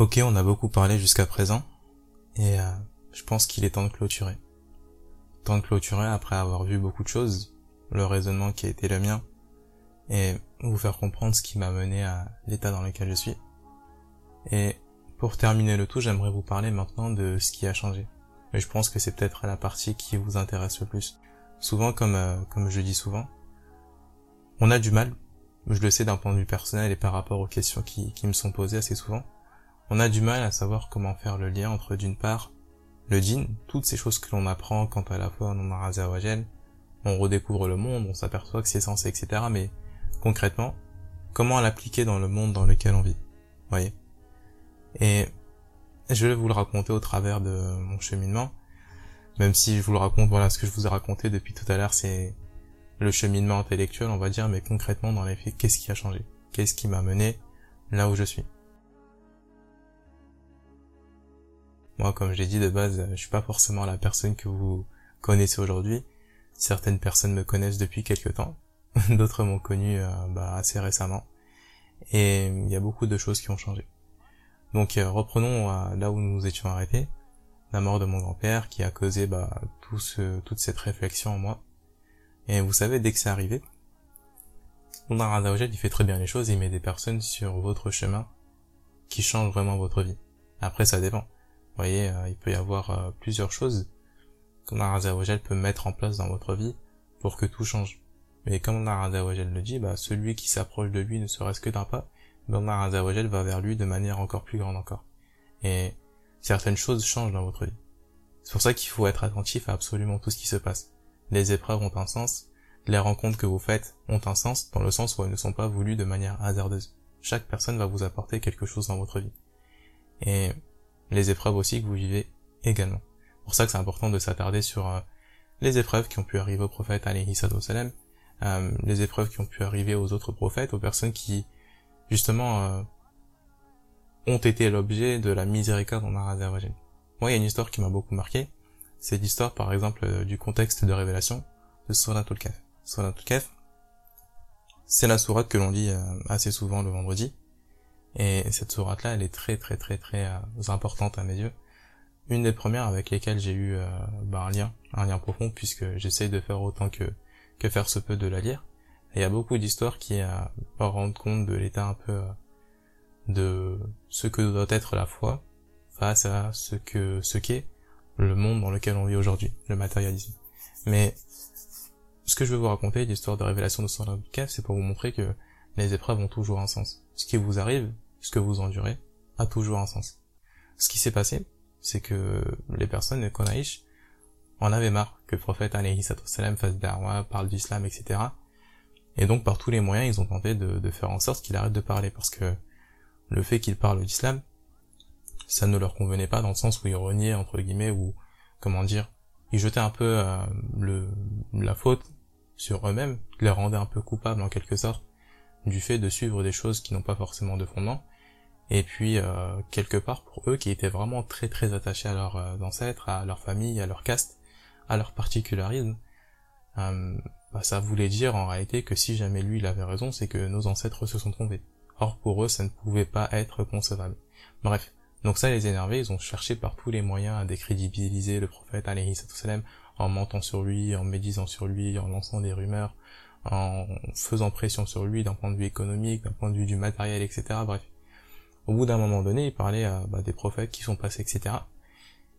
Ok, on a beaucoup parlé jusqu'à présent, et euh, je pense qu'il est temps de clôturer. Temps de clôturer après avoir vu beaucoup de choses, le raisonnement qui a été le mien, et vous faire comprendre ce qui m'a mené à l'état dans lequel je suis. Et pour terminer le tout, j'aimerais vous parler maintenant de ce qui a changé. Mais je pense que c'est peut-être la partie qui vous intéresse le plus. Souvent, comme, euh, comme je dis souvent, on a du mal, je le sais d'un point de vue personnel et par rapport aux questions qui, qui me sont posées assez souvent, on a du mal à savoir comment faire le lien entre d'une part le djinn, toutes ces choses que l'on apprend quant à la foi en Azawajal, on redécouvre le monde, on s'aperçoit que c'est censé, etc. Mais concrètement, comment l'appliquer dans le monde dans lequel on vit voyez? Et je vais vous le raconter au travers de mon cheminement, même si je vous le raconte, voilà, ce que je vous ai raconté depuis tout à l'heure, c'est le cheminement intellectuel, on va dire, mais concrètement dans les faits, qu'est-ce qui a changé? Qu'est-ce qui m'a mené là où je suis? Moi, comme j'ai dit de base, je suis pas forcément la personne que vous connaissez aujourd'hui. Certaines personnes me connaissent depuis quelques temps, d'autres m'ont connu euh, bah, assez récemment, et il y a beaucoup de choses qui ont changé. Donc euh, reprenons euh, là où nous étions arrêtés, la mort de mon grand-père qui a causé bah, toute cette réflexion en moi. Et vous savez, dès que c'est arrivé, mon Aradawajal, il fait très bien les choses, il met des personnes sur votre chemin qui changent vraiment votre vie. Après, ça dépend voyez, euh, il peut y avoir euh, plusieurs choses que Narazawajal peut mettre en place dans votre vie pour que tout change. Mais comme Narazawajal le dit, bah, celui qui s'approche de lui ne serait-ce que d'un pas, ben Narazawajal va vers lui de manière encore plus grande encore. Et certaines choses changent dans votre vie. C'est pour ça qu'il faut être attentif à absolument tout ce qui se passe. Les épreuves ont un sens, les rencontres que vous faites ont un sens dans le sens où elles ne sont pas voulues de manière hasardeuse. Chaque personne va vous apporter quelque chose dans votre vie. Et les épreuves aussi que vous vivez également. C'est pour ça que c'est important de s'attarder sur euh, les épreuves qui ont pu arriver au prophète alayhi salam, euh, les épreuves qui ont pu arriver aux autres prophètes, aux personnes qui justement euh, ont été l'objet de la miséricorde en Azerbaïdjan. Moi, il y a une histoire qui m'a beaucoup marqué. C'est l'histoire, par exemple, euh, du contexte de révélation de Surat al-Kaf. Surat al-Kaf, c'est la sourate que l'on lit assez souvent le vendredi, et cette sourate-là, elle est très très très très euh, importante à mes yeux. Une des premières avec lesquelles j'ai eu euh, bah, un lien, un lien profond, puisque j'essaye de faire autant que, que faire se peut de la lire. Il y a beaucoup d'histoires qui euh, rendent compte de l'état un peu euh, de ce que doit être la foi face à ce que ce qu'est le monde dans lequel on vit aujourd'hui, le matérialisme. Mais ce que je veux vous raconter, l'histoire de révélation de Sandra c'est pour vous montrer que les épreuves ont toujours un sens. Ce qui vous arrive, ce que vous endurez, a toujours un sens. Ce qui s'est passé, c'est que les personnes de Konaïch en avaient marre que le prophète salam fasse da'wah, parle d'islam, etc. Et donc par tous les moyens, ils ont tenté de, faire en sorte qu'il arrête de parler, parce que le fait qu'il parle d'islam, ça ne leur convenait pas dans le sens où ils reniaient, entre guillemets, ou, comment dire, ils jetaient un peu euh, le, la faute sur eux-mêmes, les rendaient un peu coupables en quelque sorte, du fait de suivre des choses qui n'ont pas forcément de fondement, et puis euh, quelque part pour eux qui étaient vraiment très très attachés à leurs euh, ancêtres, à leur famille, à leur caste, à leur particularisme, euh, bah, ça voulait dire en réalité que si jamais lui il avait raison, c'est que nos ancêtres se sont trompés. Or pour eux ça ne pouvait pas être concevable. Bref, donc ça les énervait, ils ont cherché par tous les moyens à décrédibiliser le prophète alayhi en mentant sur lui, en médisant sur lui, en lançant des rumeurs, en faisant pression sur lui d'un point de vue économique, d'un point de vue du matériel, etc. Bref. Au bout d'un moment donné, il parlait à bah, des prophètes qui sont passés, etc.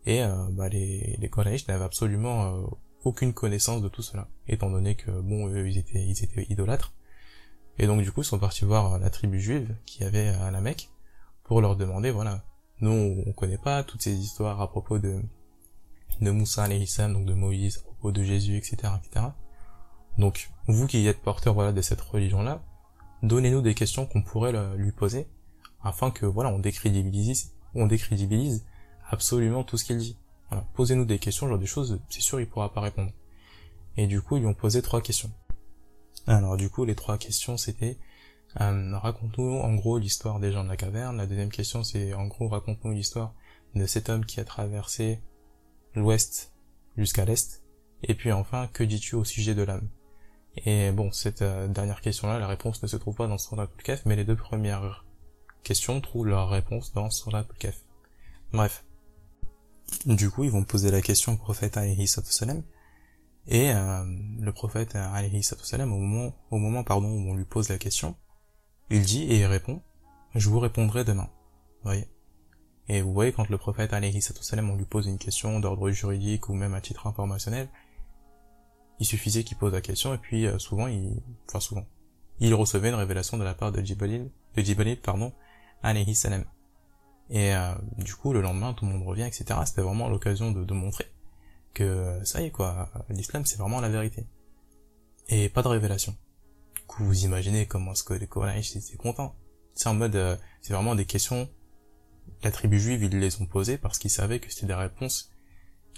Et euh, bah, les, les n'avaient absolument euh, aucune connaissance de tout cela, étant donné que bon, eux, ils étaient, ils étaient idolâtres. Et donc du coup, ils sont partis voir la tribu juive qui avait à la Mecque pour leur demander, voilà, nous, on connaît pas toutes ces histoires à propos de de Moussa alayhi donc de Moïse, à propos de Jésus, etc., etc. Donc, vous qui êtes porteur voilà de cette religion-là, donnez-nous des questions qu'on pourrait lui poser, afin que voilà on décrédibilise, on décrédibilise absolument tout ce qu'il dit. Voilà, posez-nous des questions, genre des choses, c'est sûr il pourra pas répondre. Et du coup ils lui ont posé trois questions. Alors du coup les trois questions c'était euh, raconte-nous en gros l'histoire des gens de la caverne. La deuxième question c'est en gros raconte-nous l'histoire de cet homme qui a traversé l'ouest jusqu'à l'est. Et puis enfin que dis-tu au sujet de l'âme? Et bon, cette euh, dernière question-là, la réponse ne se trouve pas dans son Kaf, mais les deux premières questions trouvent leur réponse dans Surat al Bref. Du coup, ils vont poser la question au prophète alayhi salam et euh, le prophète alayhi salam au moment au moment pardon où on lui pose la question, il dit et il répond "Je vous répondrai demain." Vous voyez? Et vous voyez quand le prophète alayhi salam on lui pose une question d'ordre juridique ou même à titre informationnel, il suffisait qu'il pose la question et puis euh, souvent il enfin souvent il recevait une révélation de la part de Jibril de Jibril pardon alayhi salam. Et euh, du coup le lendemain tout le monde revient etc c'était vraiment l'occasion de, de montrer que ça y est quoi l'islam c'est vraiment la vérité. Et pas de révélation. Vous imaginez comment est-ce que les Quraysh étaient contents. C'est en mode euh, c'est vraiment des questions la tribu juive ils les ont posées parce qu'ils savaient que c'était des réponses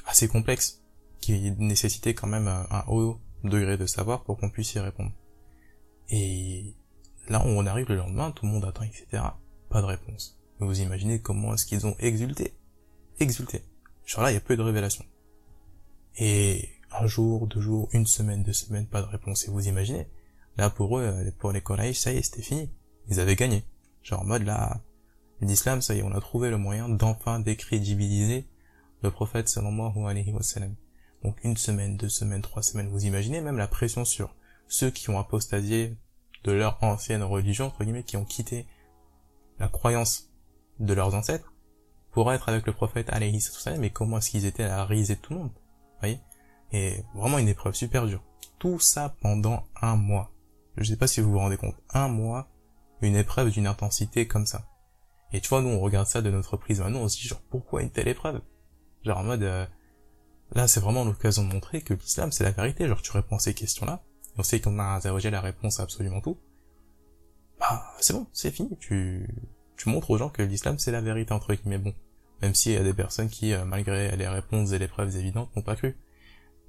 assez complexes qui nécessitait quand même un, haut degré de savoir pour qu'on puisse y répondre. Et là, on arrive le lendemain, tout le monde attend, etc. Pas de réponse. Vous imaginez comment est-ce qu'ils ont exulté Exulté. Genre là, il y a peu de révélations. Et un jour, deux jours, une semaine, deux semaines, pas de réponse. Et vous imaginez Là, pour eux, pour les Quraysh, ça y est, c'était fini. Ils avaient gagné. Genre en mode là, l'islam, ça y est, on a trouvé le moyen d'enfin décrédibiliser le prophète sallallahu alayhi wa sallam. Donc une semaine, deux semaines, trois semaines, vous imaginez même la pression sur ceux qui ont apostasié de leur ancienne religion, entre guillemets, qui ont quitté la croyance de leurs ancêtres pour être avec le prophète alayhi sallam, mais comment est-ce qu'ils étaient à la de tout le monde, vous voyez? Et vraiment une épreuve super dure. Tout ça pendant un mois. Je sais pas si vous vous rendez compte. Un mois, une épreuve d'une intensité comme ça. Et tu vois, nous, on regarde ça de notre prisme. Nous, on se dit, genre, pourquoi une telle épreuve? Genre, en mode, euh, Là, c'est vraiment l'occasion de montrer que l'islam, c'est la vérité. Genre, tu réponds à ces questions-là, et on sait qu'on a interrogé la réponse à absolument tout. Bah, c'est bon, c'est fini. Tu, tu montres aux gens que l'islam, c'est la vérité, entre guillemets. Bon. Même s'il y a des personnes qui, euh, malgré les réponses et les preuves évidentes, n'ont pas cru.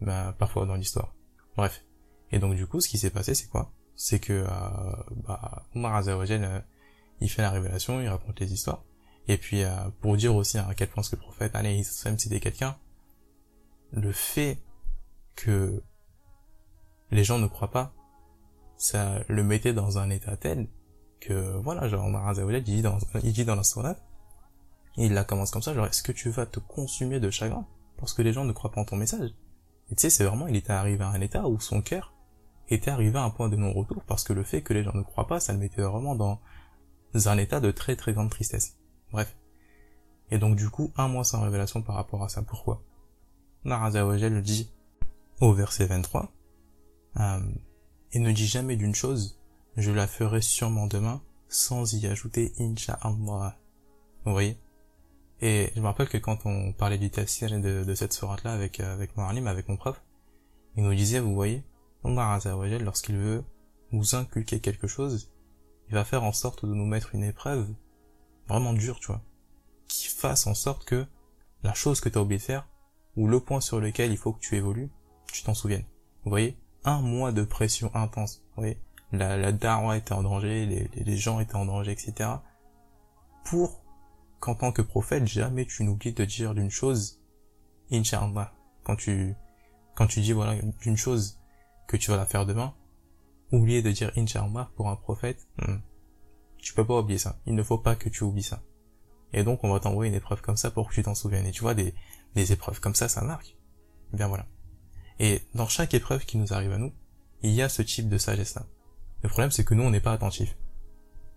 Bah, parfois dans l'histoire. Bref. Et donc, du coup, ce qui s'est passé, c'est quoi? C'est que, euh, bah, Omar euh, il fait la révélation, il raconte les histoires. Et puis, euh, pour dire aussi à quel point ce que le prophète, c'était quelqu'un le fait que les gens ne croient pas, ça le mettait dans un état tel que voilà, genre Omar il dit dans, il dit dans la il la commence comme ça, genre est-ce que tu vas te consumer de chagrin parce que les gens ne croient pas en ton message? Et tu sais, c'est vraiment, il était arrivé à un état où son cœur était arrivé à un point de non-retour parce que le fait que les gens ne croient pas, ça le mettait vraiment dans un état de très très grande tristesse. Bref. Et donc du coup, un mois sans révélation par rapport à ça. Pourquoi? Le dit au verset 23, euh, et ne dit jamais d'une chose, je la ferai sûrement demain, sans y ajouter Inch'Allah. Vous voyez? Et je me rappelle que quand on parlait du tafsir de, de cette sourate-là avec, euh, avec Mohalim, avec mon prof, il nous disait, vous voyez, Allah lorsqu'il veut nous inculquer quelque chose, il va faire en sorte de nous mettre une épreuve vraiment dure, tu vois, qui fasse en sorte que la chose que tu as oublié de faire, ou le point sur lequel il faut que tu évolues, tu t'en souviennes. Vous voyez Un mois de pression intense. Vous voyez la, la darwa était en danger, les, les, gens étaient en danger, etc. Pour qu'en tant que prophète, jamais tu n'oublies de dire d'une chose, Inch'Allah. Quand tu, quand tu dis voilà, d'une chose que tu vas la faire demain, oublier de dire Inch'Allah pour un prophète, hmm, tu peux pas oublier ça. Il ne faut pas que tu oublies ça. Et donc, on va t'envoyer une épreuve comme ça pour que tu t'en souviennes. Et tu vois, des, des épreuves comme ça, ça marque. Bien voilà. Et dans chaque épreuve qui nous arrive à nous, il y a ce type de sagesse-là. Le problème, c'est que nous, on n'est pas attentif.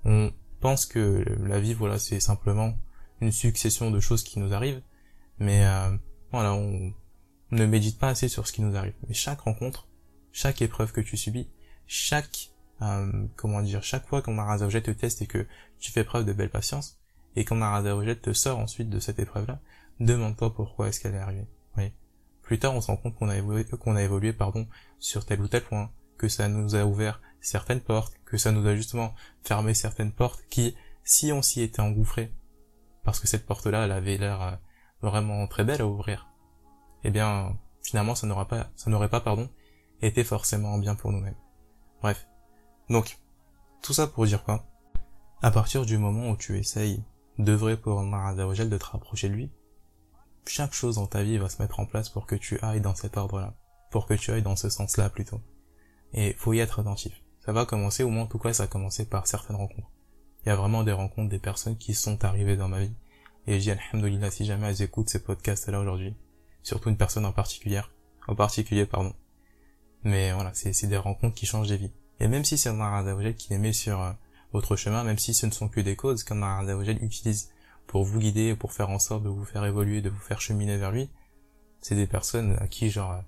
On pense que la vie, voilà, c'est simplement une succession de choses qui nous arrivent, mais euh, voilà, on ne médite pas assez sur ce qui nous arrive. Mais chaque rencontre, chaque épreuve que tu subis, chaque euh, comment dire, chaque fois qu'on Marazaujet te teste et que tu fais preuve de belle patience, et quand Marazaujet te sort ensuite de cette épreuve-là, demande-toi pourquoi est-ce qu'elle est arrivée. Oui. Plus tard, on se rend compte qu'on a évolué, qu'on a pardon, sur tel ou tel point, que ça nous a ouvert certaines portes, que ça nous a justement fermé certaines portes qui, si on s'y était engouffré, parce que cette porte-là, elle avait l'air euh, vraiment très belle à ouvrir, eh bien, finalement, ça pas, ça n'aurait pas, pardon, été forcément bien pour nous-mêmes. Bref. Donc, tout ça pour dire quoi? À partir du moment où tu essayes d'œuvrer pour Allah de te rapprocher de lui, chaque chose dans ta vie va se mettre en place pour que tu ailles dans cet ordre-là, pour que tu ailles dans ce sens-là plutôt. Et faut y être attentif. Ça va commencer, au moins en tout cas ça a commencé par certaines rencontres. il y a vraiment des rencontres, des personnes qui sont arrivées dans ma vie. Et je dis alhamdoulilah si jamais elles écoutent ces podcasts là aujourd'hui. Surtout une personne en particulier, en particulier, pardon. Mais voilà, c'est des rencontres qui changent des vies. Et même si c'est Allah Azzawajal qui les met sur euh, votre chemin, même si ce ne sont que des causes qu'Allah Azzawajal utilise pour vous guider, pour faire en sorte de vous faire évoluer, de vous faire cheminer vers lui, c'est des personnes à qui genre,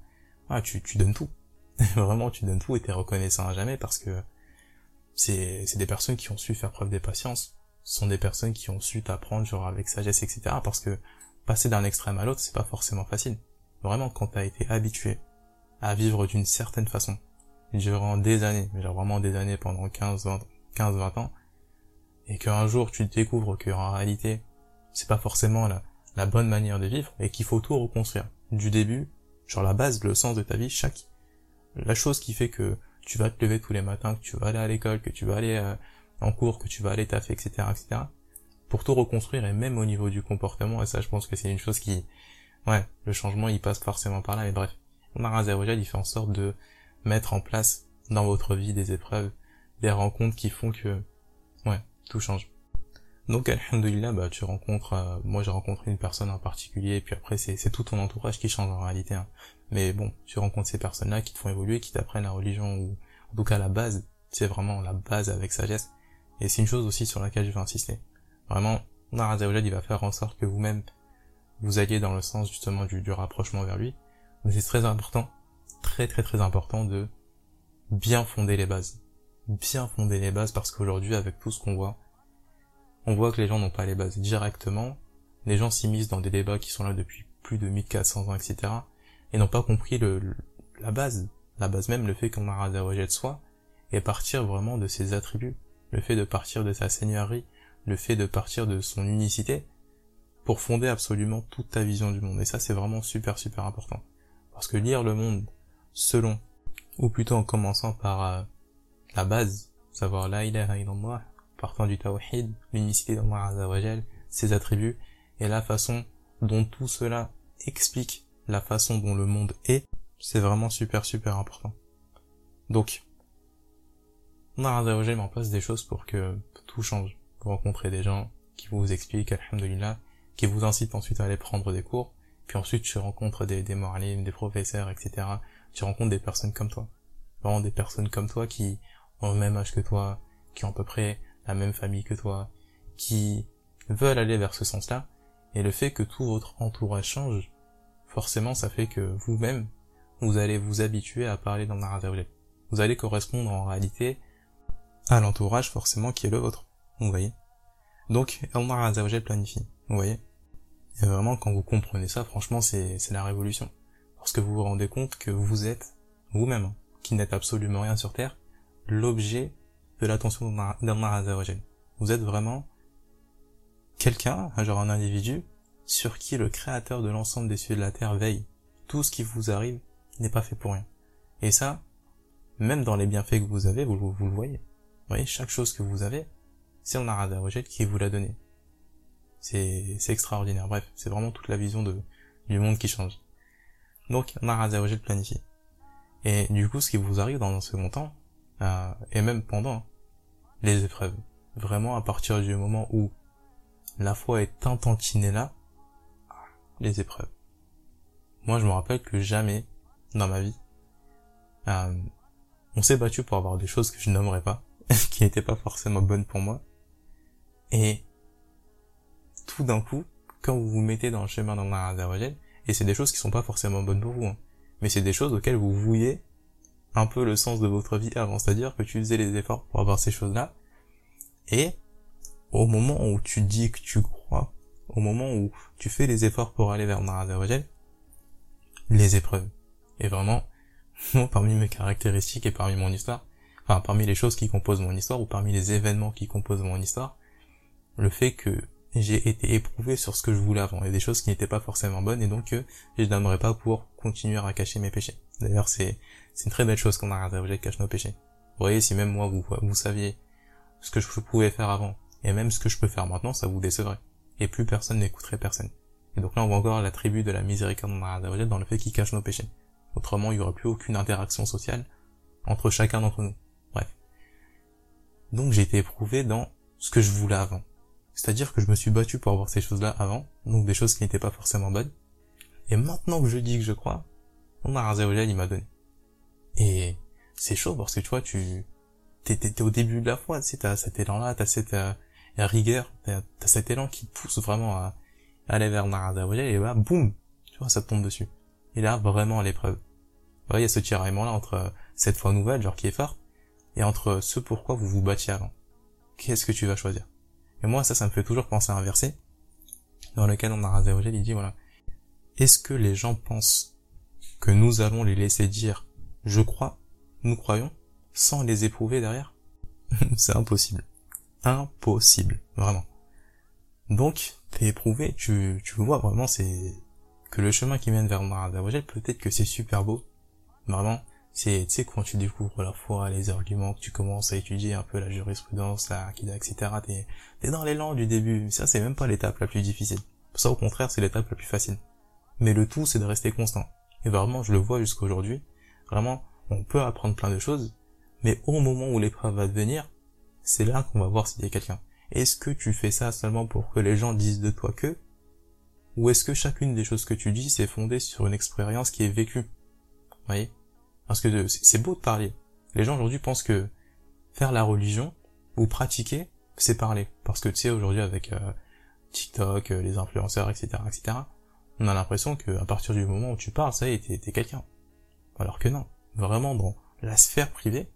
ah, tu, tu donnes tout. Vraiment, tu donnes tout et t'es reconnaissant à jamais parce que c'est, c'est des personnes qui ont su faire preuve de patience, ce sont des personnes qui ont su t'apprendre genre avec sagesse, etc. Parce que passer d'un extrême à l'autre, c'est pas forcément facile. Vraiment, quand t'as été habitué à vivre d'une certaine façon, durant des années, genre vraiment des années pendant 15, 20, 15, 20 ans, et qu'un jour tu découvres que en réalité, c'est pas forcément la, la bonne manière de vivre, et qu'il faut tout reconstruire. Du début, genre la base, le sens de ta vie, chaque, la chose qui fait que tu vas te lever tous les matins, que tu vas aller à l'école, que tu vas aller euh, en cours, que tu vas aller taffer, etc., etc., pour tout reconstruire, et même au niveau du comportement, et ça je pense que c'est une chose qui, ouais, le changement il passe forcément par là, mais bref. Omar il fait en sorte de mettre en place dans votre vie des épreuves, des rencontres qui font que, ouais, tout change. Donc, alhamdoulilah, bah, tu rencontres, euh, moi j'ai rencontré une personne en particulier, et puis après c'est, tout ton entourage qui change en réalité. Hein. Mais bon, tu rencontres ces personnes-là qui te font évoluer, qui t'apprennent la religion, ou en tout cas la base, c'est vraiment la base avec sagesse. Et c'est une chose aussi sur laquelle je vais insister. Vraiment, Allah il va faire en sorte que vous-même, vous alliez dans le sens justement du, du rapprochement vers lui. Mais c'est très important, très très très important de bien fonder les bases. Bien fonder les bases parce qu'aujourd'hui, avec tout ce qu'on voit, on voit que les gens n'ont pas les bases directement. Les gens s'immiscent dans des débats qui sont là depuis plus de 1400 ans, etc. et n'ont pas compris le, la base, la base même, le fait qu'on a de soi, et partir vraiment de ses attributs, le fait de partir de sa seigneurie, le fait de partir de son unicité, pour fonder absolument toute ta vision du monde. Et ça, c'est vraiment super, super important. Parce que lire le monde selon, ou plutôt en commençant par euh, la base, savoir la ilaha illallah, partant du tawhid, l'unicité d'Allah Azzawajal, ses attributs, et la façon dont tout cela explique la façon dont le monde est, c'est vraiment super super important. Donc, Allah Azzawajal met en place des choses pour que tout change. Vous rencontrez des gens qui vous expliquent, alhamdulillah, qui vous incitent ensuite à aller prendre des cours, puis ensuite tu rencontres des, des des professeurs, etc. Tu rencontres des personnes comme toi. Vraiment des personnes comme toi qui ont le même âge que toi, qui ont à peu près la même famille que toi, qui veulent aller vers ce sens-là, et le fait que tout votre entourage change, forcément ça fait que vous-même, vous allez vous habituer à parler dans la Vous allez correspondre en réalité à l'entourage forcément qui est le vôtre. Vous voyez? Donc Allah Azzawajal planifie. Vous voyez? Et vraiment quand vous comprenez ça, franchement c'est la révolution. Parce que vous vous rendez compte que vous êtes, vous-même, hein, qui n'êtes absolument rien sur Terre, l'objet de l'attention d'Allah Azzawajal. Vous êtes vraiment quelqu'un, genre un individu, sur qui le créateur de l'ensemble des cieux de la terre veille. Tout ce qui vous arrive n'est pas fait pour rien. Et ça, même dans les bienfaits que vous avez, vous, vous, le voyez. Vous voyez, chaque chose que vous avez, c'est Allah Azzawajal qui vous l'a donné. C'est, c'est extraordinaire. Bref, c'est vraiment toute la vision de, du monde qui change. Donc, Allah Azzawajal planifie. Et du coup, ce qui vous arrive dans un second temps, euh, et même pendant, les épreuves. Vraiment, à partir du moment où la foi est intentinée là, les épreuves. Moi, je me rappelle que jamais, dans ma vie, euh, on s'est battu pour avoir des choses que je nommerais pas, qui n'étaient pas forcément bonnes pour moi. Et tout d'un coup, quand vous vous mettez dans le chemin d'Allah Azzawajal, et c'est des choses qui sont pas forcément bonnes pour vous, hein, mais c'est des choses auxquelles vous vouillez un peu le sens de votre vie avant, c'est-à-dire que tu faisais les efforts pour avoir ces choses-là, et au moment où tu dis que tu crois, au moment où tu fais les efforts pour aller vers Azzawajal, les épreuves. Et vraiment, parmi mes caractéristiques et parmi mon histoire, enfin parmi les choses qui composent mon histoire ou parmi les événements qui composent mon histoire, le fait que j'ai été éprouvé sur ce que je voulais avant et des choses qui n'étaient pas forcément bonnes et donc que je n'aimerais pas pour continuer à cacher mes péchés. D'ailleurs, c'est c'est une très belle chose qu'on a à cache nos péchés. Vous voyez, si même moi vous saviez ce que je pouvais faire avant et même ce que je peux faire maintenant, ça vous décevrait. Et plus personne n'écouterait personne. Et donc là, on voit encore la tribu de la miséricorde dans le fait qu'il cache nos péchés. Autrement, il n'y aurait plus aucune interaction sociale entre chacun d'entre nous. Bref. Donc j'ai été éprouvé dans ce que je voulais avant. C'est-à-dire que je me suis battu pour avoir ces choses-là avant, donc des choses qui n'étaient pas forcément bonnes. Et maintenant que je dis que je crois, on a il m'a donné. Et c'est chaud parce que tu vois, tu t'es, au début de la foi, tu sais, t'as cet élan-là, t'as cette euh, rigueur, t'as, cet élan qui pousse vraiment à, aller vers Narazaoya et là, boum, tu vois, ça te tombe dessus. Et là, vraiment l'épreuve. il y a ce tiraillement-là entre euh, cette foi nouvelle, genre qui est forte, et entre ce pourquoi vous vous battiez avant. Qu'est-ce que tu vas choisir? Et moi, ça, ça me fait toujours penser à un verset dans lequel on a il dit voilà, est-ce que les gens pensent que nous allons les laisser dire je crois, nous croyons, sans les éprouver derrière C'est impossible. Impossible, vraiment. Donc, t'es éprouvé, tu, tu vois vraiment c'est que le chemin qui mène vers Maradawajel, peut-être que c'est super beau. Vraiment, c'est, tu sais, quand tu découvres la foi, les arguments, que tu commences à étudier un peu la jurisprudence, la akida, etc., t'es, t'es dans l'élan du début. Ça, c'est même pas l'étape la plus difficile. Ça, au contraire, c'est l'étape la plus facile. Mais le tout, c'est de rester constant. Et vraiment, je le vois jusqu'à aujourd'hui. Vraiment, on peut apprendre plein de choses, mais au moment où l'épreuve va devenir, c'est là qu'on va voir s'il y a quelqu'un. Est-ce que tu fais ça seulement pour que les gens disent de toi que, ou est-ce que chacune des choses que tu dis, c'est fondé sur une expérience qui est vécue? Vous voyez? Parce que c'est beau de parler. Les gens aujourd'hui pensent que faire la religion, ou pratiquer, c'est parler. Parce que tu sais, aujourd'hui avec euh, TikTok, euh, les influenceurs, etc., etc., on a l'impression que à partir du moment où tu parles, ça y est, t'es quelqu'un. Alors que non, vraiment dans la sphère privée,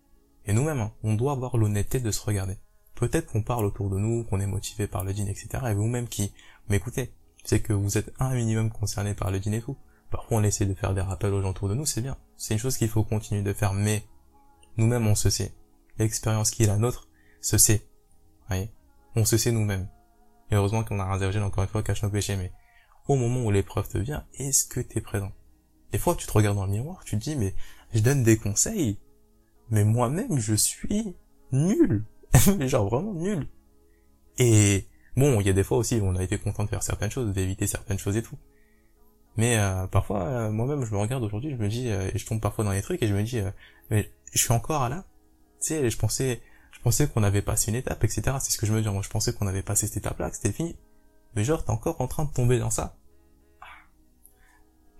et nous-mêmes, hein, on doit avoir l'honnêteté de se regarder. Peut-être qu'on parle autour de nous, qu'on est motivé par le dîner, etc. Et vous-même qui m'écoutez, c'est que vous êtes un minimum concerné par le dîner tout. Parfois on essaie de faire des rappels aux gens autour de nous, c'est bien. C'est une chose qu'il faut continuer de faire, mais nous-mêmes on se sait. L'expérience qui est la nôtre se sait. Voyez? On se sait nous-mêmes. Et heureusement qu'on a un encore une fois cache nos péchés, mais au moment où l'épreuve te vient, est-ce que tu es présent? Des fois, tu te regardes dans le miroir, tu te dis, mais je donne des conseils, mais moi-même, je suis nul. Genre vraiment nul. Et bon, il y a des fois aussi où on a été content de faire certaines choses, d'éviter certaines choses et tout. Mais euh, parfois, euh, moi-même, je me regarde aujourd'hui, je me dis, euh, et je tombe parfois dans les trucs, et je me dis, mais je suis encore là. Tu sais, je pensais, je pensais qu'on avait passé une étape, etc. C'est ce que je me dis. Moi, je pensais qu'on avait passé cette étape-là, que c'était fini. Mais genre, t'es encore en train de tomber dans ça.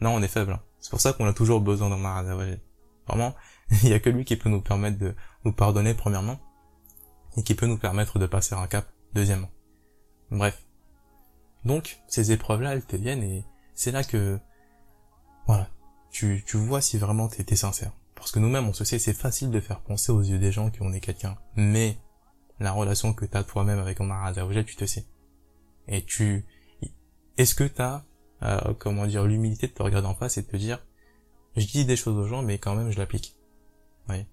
Non, on est faible. Hein. C'est pour ça qu'on a toujours besoin d'un Maradawajel. Vraiment, il y a que lui qui peut nous permettre de nous pardonner, premièrement, et qui peut nous permettre de passer un cap, deuxièmement. Bref. Donc, ces épreuves-là, elles te viennent et c'est là que, voilà, tu, tu vois si vraiment t'es sincère. Parce que nous-mêmes, on se sait, c'est facile de faire penser aux yeux des gens qu'on est quelqu'un. Mais, la relation que t'as toi-même avec ton Maradawajel, tu te sais. Et tu, est-ce que t'as, euh, comment dire, l'humilité de te regarder en face et de te dire, je dis des choses aux gens, mais quand même je l'applique. Oui.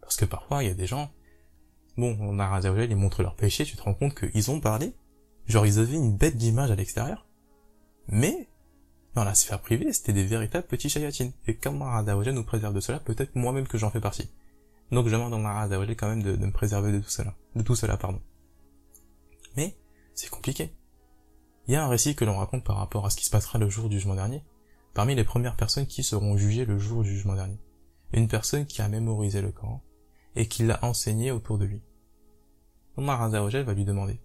Parce que parfois il y a des gens, bon, on a Razawel, ils montrent leur péché, tu te rends compte qu'ils ont parlé, genre ils avaient une bête d'image à l'extérieur, mais dans la sphère privée, c'était des véritables petits chayatines. Et comme Razawel nous préserve de cela, peut-être moi-même que j'en fais partie. Donc je demande à Razawel quand même de, de me préserver de tout cela, de tout cela, pardon. Mais c'est compliqué. Il y a un récit que l'on raconte par rapport à ce qui se passera le jour du jugement dernier, parmi les premières personnes qui seront jugées le jour du jugement dernier. Une personne qui a mémorisé le Coran et qui l'a enseigné autour de lui. Omar Azawajal va lui demander.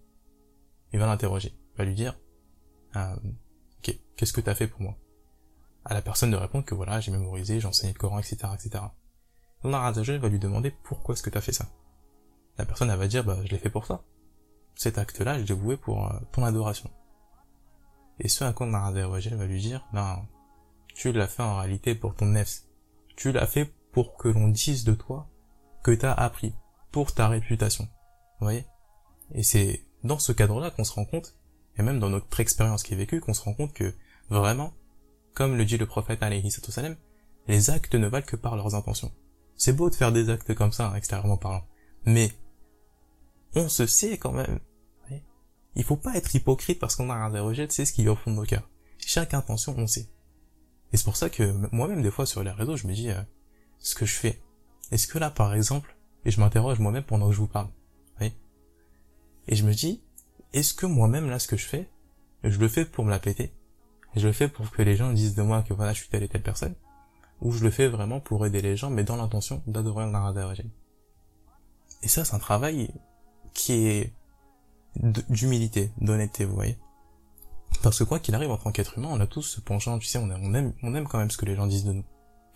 Il va l'interroger. va lui dire, euh, ok, qu'est-ce que tu as fait pour moi? À la personne de répondre que voilà, j'ai mémorisé, j'ai enseigné le Coran, etc., etc. Omar va lui demander pourquoi est-ce que tu as fait ça? La personne, elle va dire, bah, je l'ai fait pour ça. Cet acte-là, je l'ai voué pour euh, ton adoration. Et ce à quoi Maradawajel va lui dire, ben, tu l'as fait en réalité pour ton nefs. Tu l'as fait pour que l'on dise de toi que t'as appris, pour ta réputation. Vous voyez? Et c'est dans ce cadre-là qu'on se rend compte, et même dans notre expérience qui est vécue, qu'on se rend compte que, vraiment, comme le dit le prophète alayhi sallam, les actes ne valent que par leurs intentions. C'est beau de faire des actes comme ça, extérieurement parlant. Mais, on se sait quand même il faut pas être hypocrite parce qu'on a un rejet, c'est ce qui est au fond de nos cœurs. Chaque intention, on sait. Et c'est pour ça que moi-même, des fois, sur les réseaux, je me dis, euh, ce que je fais. Est-ce que là, par exemple, et je m'interroge moi-même pendant que je vous parle. Oui. Et je me dis, est-ce que moi-même, là, ce que je fais, je le fais pour me la péter? Je le fais pour que les gens disent de moi que voilà, je suis telle et telle personne? Ou je le fais vraiment pour aider les gens, mais dans l'intention d'adorer un Et ça, c'est un travail qui est d'humilité, d'honnêteté, vous voyez. Parce que quoi qu'il arrive en tant qu'être humain, on a tous ce penchant, tu sais, on, aime, on aime quand même ce que les gens disent de nous.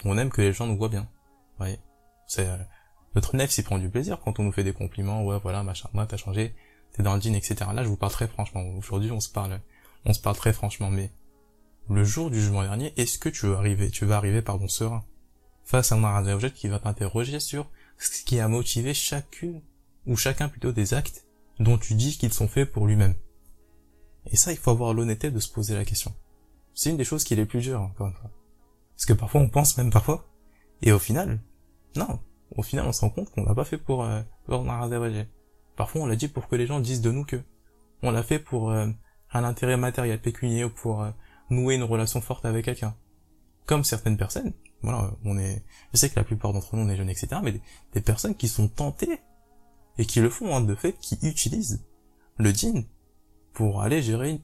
On aime que les gens nous voient bien. Vous voyez. C'est, euh, notre nef s'y prend du plaisir quand on nous fait des compliments, ouais, voilà, machin, moi, t'as changé, t'es dans le jean, etc. Là, je vous parle très franchement. Aujourd'hui, on se parle, on se parle très franchement, mais le jour du jugement dernier, est-ce que tu veux arriver, tu vas arriver, pardon, serein, face à un objet qui va t'interroger sur ce qui a motivé chacune, ou chacun plutôt des actes dont tu dis qu'ils sont faits pour lui-même. Et ça, il faut avoir l'honnêteté de se poser la question. C'est une des choses qui est les plus dures, encore une fois. Parce que parfois, on pense même parfois, et au final, non, au final, on se rend compte qu'on l'a pas fait pour, euh, pour Parfois, on l'a dit pour que les gens disent de nous que. On l'a fait pour euh, un intérêt matériel pécunier ou pour euh, nouer une relation forte avec quelqu'un. Comme certaines personnes, voilà, on est, je sais que la plupart d'entre nous, on est jeunes, etc., mais des, personnes qui sont tentées, et qui le font, hein, de fait, qui utilisent le din pour aller gérer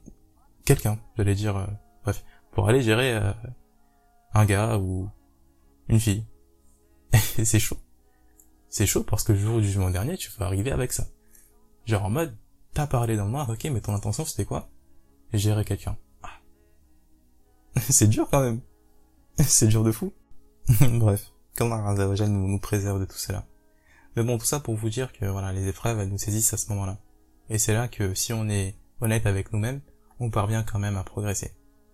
quelqu'un, j'allais dire, euh, bref, pour aller gérer euh, un gars ou une fille. et c'est chaud. C'est chaud parce que le jour du jugement dernier, tu vas arriver avec ça. Genre en mode, t'as parlé dans le noir, ok, mais ton intention c'était quoi? Gérer quelqu'un. c'est dur quand même. c'est dur de fou. Bref, comment Azzawajal nous, nous préserve de tout cela? Mais bon, tout ça pour vous dire que voilà, les épreuves, elles nous saisissent à ce moment-là. Et c'est là que si on est honnête avec nous-mêmes, on parvient quand même à progresser.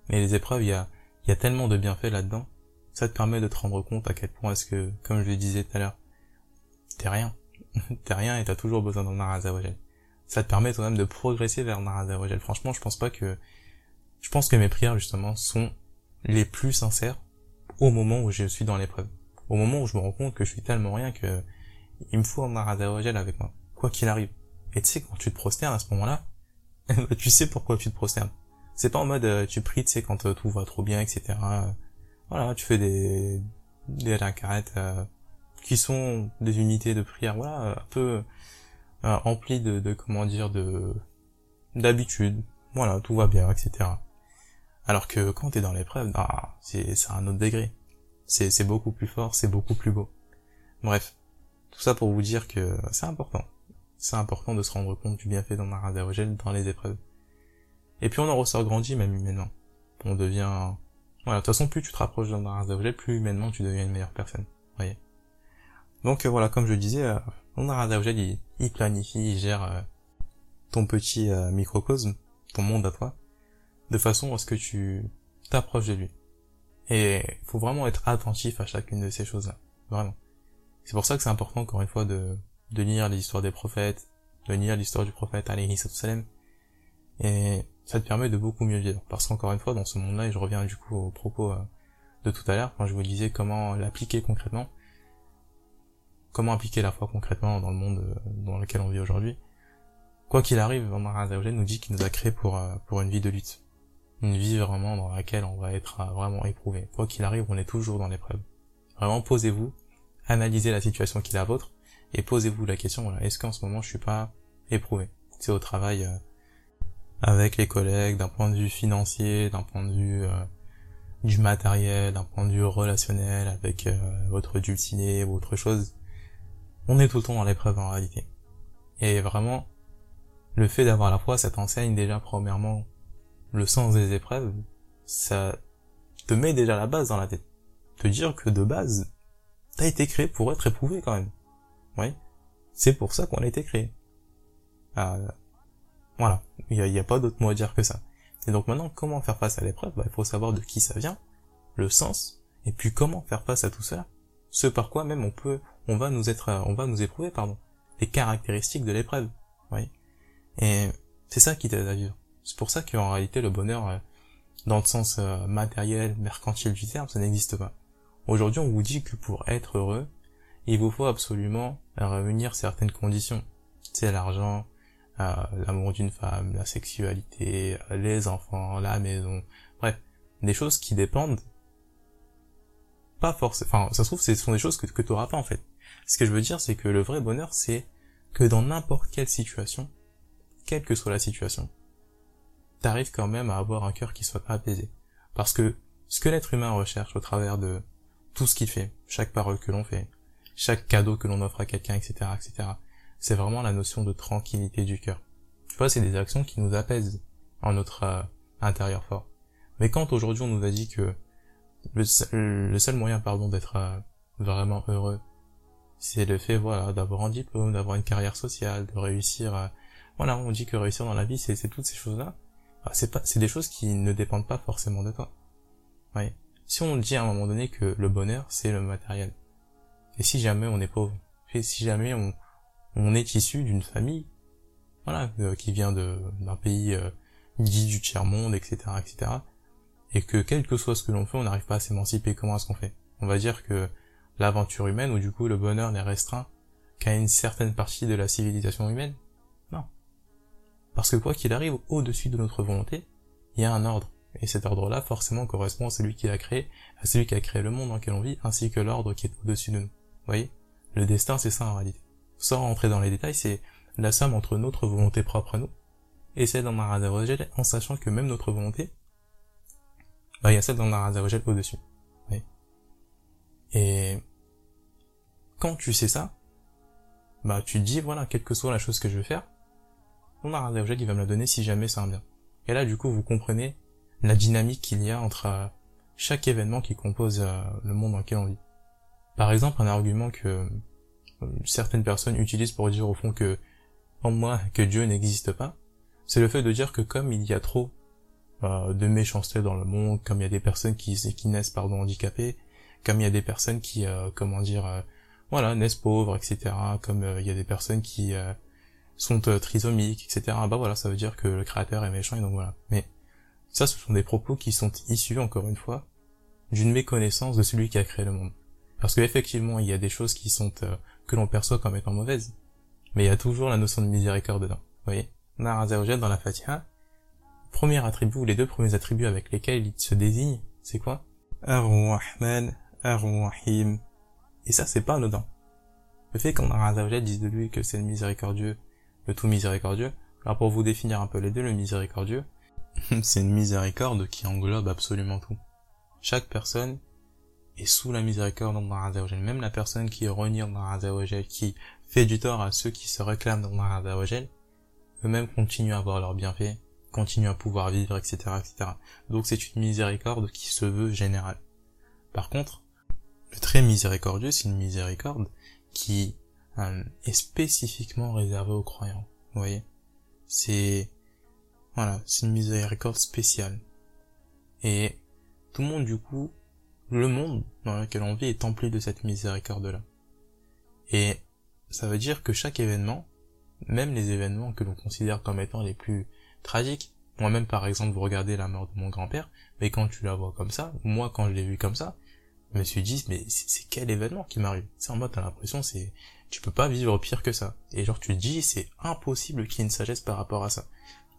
Mais les épreuves, il y a, y a tellement de bienfaits là-dedans, ça te permet de te rendre compte à quel point est-ce que, comme je le disais tout à l'heure, t'es rien. t'es rien et t'as toujours besoin d'un Azzawajal. Ça te permet toi-même de progresser vers Azzawajal. Franchement, je pense pas que je pense que mes prières, justement, sont les plus sincères au moment où je suis dans l'épreuve. Au moment où je me rends compte que je suis tellement rien que il me faut un Maradawajal avec moi. Quoi qu'il arrive. Et tu sais, quand tu te prosternes à ce moment-là, tu sais pourquoi tu te prosternes. C'est pas en mode, euh, tu pries, tu sais, quand euh, tout va trop bien, etc. Voilà, tu fais des, des euh, qui sont des unités de prière, voilà, un peu euh, remplies de, de, comment dire, de d'habitude. Voilà, tout va bien, etc. Alors que quand t'es dans l'épreuve, ah, c'est un autre degré. C'est beaucoup plus fort, c'est beaucoup plus beau. Bref, tout ça pour vous dire que c'est important. C'est important de se rendre compte du bienfait dans Maradagel dans les épreuves. Et puis on en ressort grandi même humainement. On devient... Voilà, de toute façon, plus tu te rapproches d'un Maradagel, plus humainement tu deviens une meilleure personne. voyez Donc euh, voilà, comme je disais, euh, Maradagel, il, il planifie, il gère euh, ton petit euh, microcosme, ton monde à toi de façon à ce que tu t'approches de lui. Et faut vraiment être attentif à chacune de ces choses-là. Vraiment. C'est pour ça que c'est important, encore une fois, de, de lire les histoires des prophètes, de lire l'histoire du prophète, alayhi salam. Et ça te permet de beaucoup mieux vivre. Parce qu'encore une fois, dans ce monde-là, et je reviens du coup au propos euh, de tout à l'heure, quand je vous disais comment l'appliquer concrètement, comment appliquer la foi concrètement dans le monde euh, dans lequel on vit aujourd'hui, quoi qu'il arrive, Allah nous dit qu'il nous a créé pour, euh, pour une vie de lutte une vie vraiment dans laquelle on va être vraiment éprouvé. Quoi qu'il arrive, on est toujours dans l'épreuve. Vraiment, posez-vous, analysez la situation qui est la vôtre, et posez-vous la question, voilà, est-ce qu'en ce moment je suis pas éprouvé? C'est au travail euh, avec les collègues, d'un point de vue financier, d'un point de vue euh, du matériel, d'un point de vue relationnel avec votre dulciné ou autre chose. On est tout le temps dans l'épreuve en réalité. Et vraiment, le fait d'avoir la foi, ça t'enseigne déjà premièrement le sens des épreuves, ça te met déjà la base dans la tête. Te dire que de base, t'as été créé pour être éprouvé quand même. Oui. C'est pour ça qu'on a été créé. Euh, voilà. Il n'y a, pas d'autre mot à dire que ça. Et donc maintenant, comment faire face à l'épreuve? Bah, Il faut savoir de qui ça vient, le sens, et puis comment faire face à tout cela. Ce par quoi même on peut, on va nous être, on va nous éprouver, pardon. Les caractéristiques de l'épreuve. Oui. Et c'est ça qui t'aide à vivre. C'est pour ça qu'en réalité, le bonheur, euh, dans le sens euh, matériel, mercantile du terme, ça n'existe pas. Aujourd'hui, on vous dit que pour être heureux, il vous faut absolument réunir certaines conditions. C'est l'argent, euh, l'amour d'une femme, la sexualité, les enfants, la maison, bref, des choses qui dépendent pas forcément, enfin, ça se trouve, ce sont des choses que, que tu auras pas, en fait. Ce que je veux dire, c'est que le vrai bonheur, c'est que dans n'importe quelle situation, quelle que soit la situation, t'arrives quand même à avoir un cœur qui soit apaisé. Parce que ce que l'être humain recherche au travers de tout ce qu'il fait, chaque parole que l'on fait, chaque cadeau que l'on offre à quelqu'un, etc., etc., c'est vraiment la notion de tranquillité du cœur. Tu vois, c'est des actions qui nous apaisent en notre euh, intérieur fort. Mais quand aujourd'hui on nous a dit que le, seul moyen, pardon, d'être euh, vraiment heureux, c'est le fait, voilà, d'avoir un diplôme, d'avoir une carrière sociale, de réussir, voilà, on dit que réussir dans la vie, c'est toutes ces choses-là. Bah, c'est pas, c'est des choses qui ne dépendent pas forcément de toi. Oui. Si on dit à un moment donné que le bonheur, c'est le matériel. Et si jamais on est pauvre, et si jamais on, est issu d'une famille, voilà, euh, qui vient d'un pays euh, dit du tiers-monde, etc., etc., et que quel que soit ce que l'on fait, on n'arrive pas à s'émanciper, comment est-ce qu'on fait? On va dire que l'aventure humaine, ou du coup le bonheur n'est restreint qu'à une certaine partie de la civilisation humaine? Non. Parce que quoi qu'il arrive, au-dessus de notre volonté, il y a un ordre. Et cet ordre-là, forcément, correspond à celui qui l'a créé, à celui qui a créé le monde dans lequel on vit, ainsi que l'ordre qui est au-dessus de nous. Vous voyez? Le destin, c'est ça en réalité. Sans rentrer dans les détails, c'est la somme entre notre volonté propre à nous et celle d'un Arazawajal, en sachant que même notre volonté, bah, il y a celle d'un Arazawajal au-dessus. Oui. Et quand tu sais ça, bah tu te dis, voilà, quelle que soit la chose que je vais faire, mon Arazawajal, il va me la donner si jamais c'est un bien. Et là, du coup, vous comprenez la dynamique qu'il y a entre euh, chaque événement qui compose euh, le monde dans lequel on vit. Par exemple, un argument que euh, certaines personnes utilisent pour dire au fond que en moi que Dieu n'existe pas, c'est le fait de dire que comme il y a trop de méchanceté dans le monde, comme il y a des personnes qui, naissent pardon handicapées, comme il y a des personnes qui comment dire voilà naissent pauvres etc, comme il y a des personnes qui sont trisomiques etc. Bah voilà ça veut dire que le créateur est méchant et donc voilà. Mais ça, ce sont des propos qui sont issus, encore une fois, d'une méconnaissance de celui qui a créé le monde. Parce qu'effectivement, il y a des choses qui sont euh, que l'on perçoit comme étant mauvaises, mais il y a toujours la notion de miséricorde dedans. Vous voyez? Narazawajal dans la Fatiha, premier attribut ou les deux premiers attributs avec lesquels il se désigne, c'est quoi? Ar-Rahman, Ar-Rahim. Et ça, c'est pas anodin. Le fait qu'on Azzawajal dise de lui que c'est le miséricordieux, le tout miséricordieux, alors pour vous définir un peu les deux, le miséricordieux, c'est une miséricorde qui englobe absolument tout. Chaque personne est sous la miséricorde d'Allah Azzawajal. Même la personne qui renie Allah Azzawajal, qui fait du tort à ceux qui se réclament d'Allah Azzawajal, eux-mêmes continuent à avoir leurs bienfaits, continuent à pouvoir vivre, etc., etc. Donc c'est une miséricorde qui se veut générale. Par contre, le très miséricordieux, c'est une miséricorde qui euh, est spécifiquement réservée aux croyants. Vous voyez? C'est voilà, c'est une miséricorde spéciale. Et tout le monde, du coup, le monde dans lequel on vit est empli de cette miséricorde-là. Et ça veut dire que chaque événement, même les événements que l'on considère comme étant les plus tragiques, moi-même par exemple, vous regardez la mort de mon grand-père, mais quand tu la vois comme ça, moi quand je l'ai vu comme ça, je me suis dit, mais c'est quel événement qui m'arrive? C'est en mode, t'as l'impression, c'est, tu peux pas vivre pire que ça. Et genre, tu te dis, c'est impossible qu'il y ait une sagesse par rapport à ça.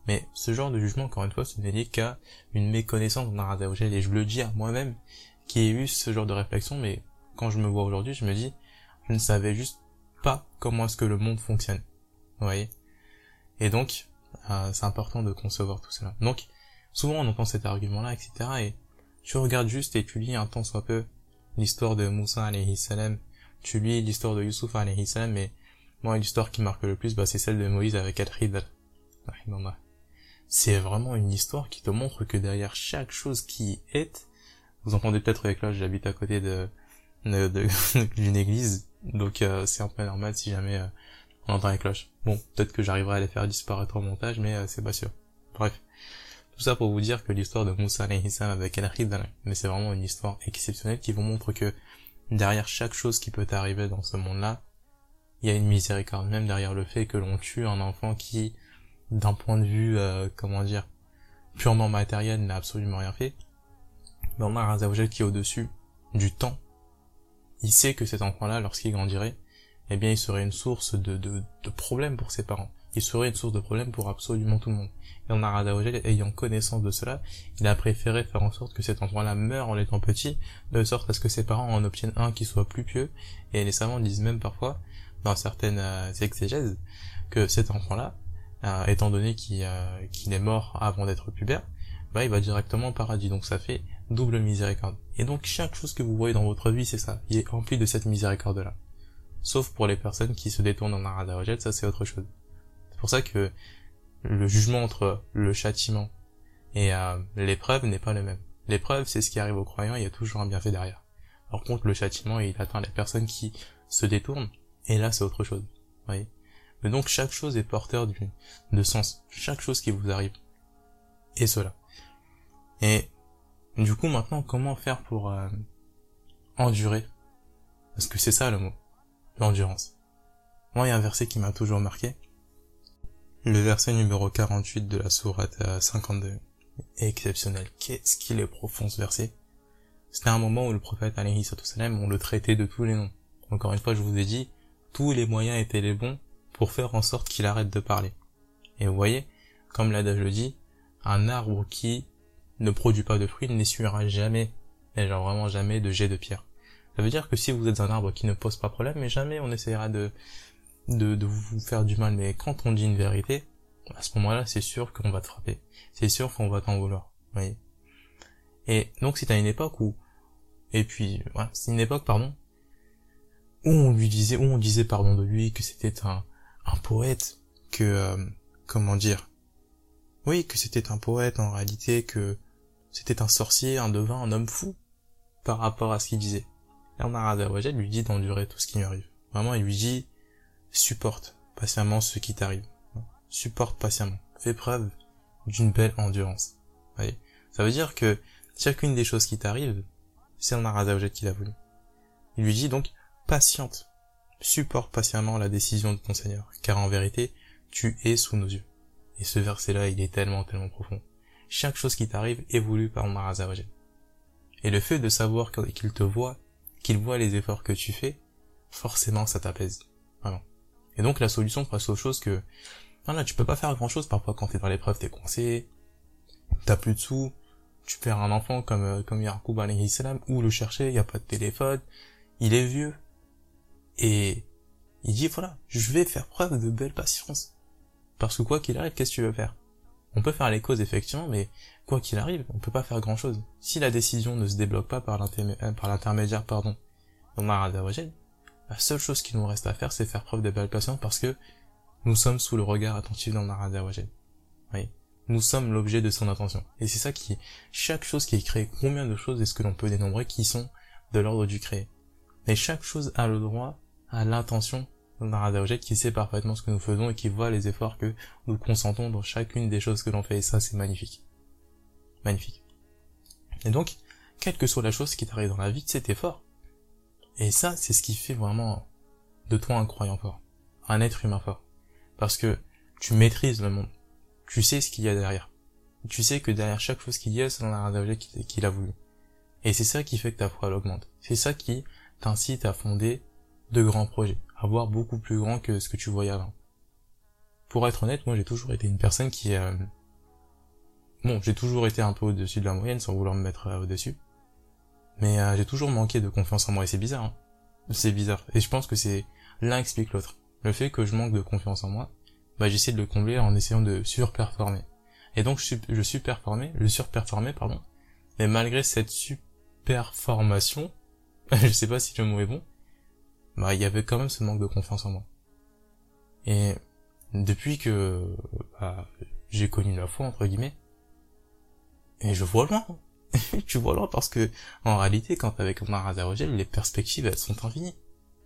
Mais ce genre de jugement, encore une fois, ce n'est lié qu'à une méconnaissance de Azzawajal. Et je le dis à moi-même, qui ai eu ce genre de réflexion, mais quand je me vois aujourd'hui, je me dis, je ne savais juste pas comment est-ce que le monde fonctionne. Vous voyez? Et donc, euh, c'est important de concevoir tout cela. Donc, souvent on entend cet argument-là, etc. Et tu regardes juste et tu lis un temps soit peu l'histoire de Moussa alayhi salam, tu lis l'histoire de Yusuf alayhi salam, mais moi l'histoire qui marque le plus, bah, c'est celle de Moïse avec Al-Khidr c'est vraiment une histoire qui te montre que derrière chaque chose qui est, vous entendez peut-être avec là, j'habite à côté de d'une église, donc euh, c'est un peu normal si jamais euh, on entend les cloches. Bon, peut-être que j'arriverai à les faire disparaître au montage, mais euh, c'est pas sûr. Bref, tout ça pour vous dire que l'histoire de Moussa alayhi avec al mais c'est vraiment une histoire exceptionnelle qui vous montre que derrière chaque chose qui peut arriver dans ce monde-là, il y a une miséricorde, même derrière le fait que l'on tue un enfant qui d'un point de vue, euh, comment dire, purement matériel, n'a absolument rien fait. Mais on a Azzawajal qui est au-dessus du temps. Il sait que cet enfant-là, lorsqu'il grandirait, eh bien, il serait une source de, de, de problèmes pour ses parents. Il serait une source de problèmes pour absolument tout le monde. Et on a Azzawajal, ayant connaissance de cela, il a préféré faire en sorte que cet enfant-là meure en étant petit, de sorte à ce que ses parents en obtiennent un qui soit plus pieux. Et les savants disent même parfois, dans certaines euh, exégèses, que cet enfant-là, euh, étant donné euh, qu'il est mort avant d'être pubère, bah il va directement au paradis. Donc ça fait double miséricorde. Et donc chaque chose que vous voyez dans votre vie, c'est ça. Il est rempli de cette miséricorde-là. Sauf pour les personnes qui se détournent en Arada ça c'est autre chose. C'est pour ça que le jugement entre le châtiment et euh, l'épreuve n'est pas le même. L'épreuve, c'est ce qui arrive aux croyants, il y a toujours un bienfait derrière. Par contre, le châtiment, il atteint les personnes qui se détournent, et là, c'est autre chose. voyez? Mais donc, chaque chose est porteur du, de sens. Chaque chose qui vous arrive. Et cela. Et du coup, maintenant, comment faire pour euh, endurer? Parce que c'est ça le mot. L'endurance. Moi, il y a un verset qui m'a toujours marqué. Le verset numéro 48 de la sourate 52 est exceptionnel. Qu'est-ce qu'il est profond ce verset? C'était un moment où le prophète alayhi on le traitait de tous les noms. Encore une fois, je vous ai dit, tous les moyens étaient les bons pour faire en sorte qu'il arrête de parler. Et vous voyez, comme l'adage le dit, un arbre qui ne produit pas de fruits n'essuiera jamais, genre vraiment jamais de jet de pierre. Ça veut dire que si vous êtes un arbre qui ne pose pas problème, mais jamais on essaiera de, de, vous faire du mal. Mais quand on dit une vérité, à ce moment-là, c'est sûr qu'on va te frapper. C'est sûr qu'on va t'en vouloir. Vous voyez Et donc c'est à une époque où, et puis, voilà, c'est une époque, pardon, où on lui disait, où on disait, pardon, de lui que c'était un, un poète, que, euh, comment dire, oui, que c'était un poète en réalité, que c'était un sorcier, un devin, un homme fou, par rapport à ce qu'il disait. Et on a lui dit d'endurer tout ce qui lui arrive. Vraiment, il lui dit, supporte patiemment ce qui t'arrive supporte patiemment, fais preuve d'une belle endurance. Voyez? Ça veut dire que chacune des choses qui t'arrivent, c'est un Arazawajal qui l'a voulu. Il lui dit donc, patiente, supporte patiemment la décision de ton Seigneur, car en vérité, tu es sous nos yeux. Et ce verset-là, il est tellement, tellement profond. Chaque chose qui t'arrive est voulue par Arazawajal. Et le fait de savoir qu'il te voit, qu'il voit les efforts que tu fais, forcément ça t'apaise. Vraiment. Et donc la solution face aux choses que voilà, tu peux pas faire grand chose parfois quand t'es dans l'épreuve, t'es coincé, t'as plus de sous, tu perds un enfant comme euh, comme Yarkoub salam, ou le chercher, y a pas de téléphone, il est vieux. Et il dit voilà, je vais faire preuve de belle patience. Parce que quoi qu'il arrive, qu'est-ce que tu veux faire? On peut faire les causes effectivement, mais quoi qu'il arrive, on peut pas faire grand chose. Si la décision ne se débloque pas par euh, l'intermédiaire, pardon, la seule chose qui nous reste à faire, c'est faire preuve de belle patience parce que nous sommes sous le regard attentif d'Allah Azawajal. Oui. Nous sommes l'objet de son attention. Et c'est ça qui, chaque chose qui est créée, combien de choses est-ce que l'on peut dénombrer qui sont de l'ordre du créé? Mais chaque chose a le droit à l'intention d'Allah Azawajal qui sait parfaitement ce que nous faisons et qui voit les efforts que nous consentons dans chacune des choses que l'on fait. Et ça, c'est magnifique. Magnifique. Et donc, quelle que soit la chose qui t'arrive dans la vie, c'est effort. Et ça, c'est ce qui fait vraiment de toi un croyant fort. Un être humain fort. Parce que tu maîtrises le monde. Tu sais ce qu'il y a derrière. Tu sais que derrière chaque chose qu'il y a, c'est dans la qu'il a voulu. Et c'est ça qui fait que ta foi augmente. C'est ça qui t'incite à fonder de grands projets, à voir beaucoup plus grand que ce que tu voyais avant. Pour être honnête, moi j'ai toujours été une personne qui... Euh... Bon, j'ai toujours été un peu au-dessus de la moyenne sans vouloir me mettre euh, au-dessus. Mais euh, j'ai toujours manqué de confiance en moi et c'est bizarre. Hein c'est bizarre. Et je pense que c'est l'un explique l'autre le fait que je manque de confiance en moi, bah j'essaie de le combler en essayant de surperformer. Et donc je, je suis performé, je surperformais, pardon. Mais malgré cette superformation, je sais pas si le mot est bon, bah il y avait quand même ce manque de confiance en moi. Et depuis que bah, j'ai connu la foi entre guillemets, et je vois loin. tu vois loin parce que en réalité quand avec un les perspectives elles sont infinies.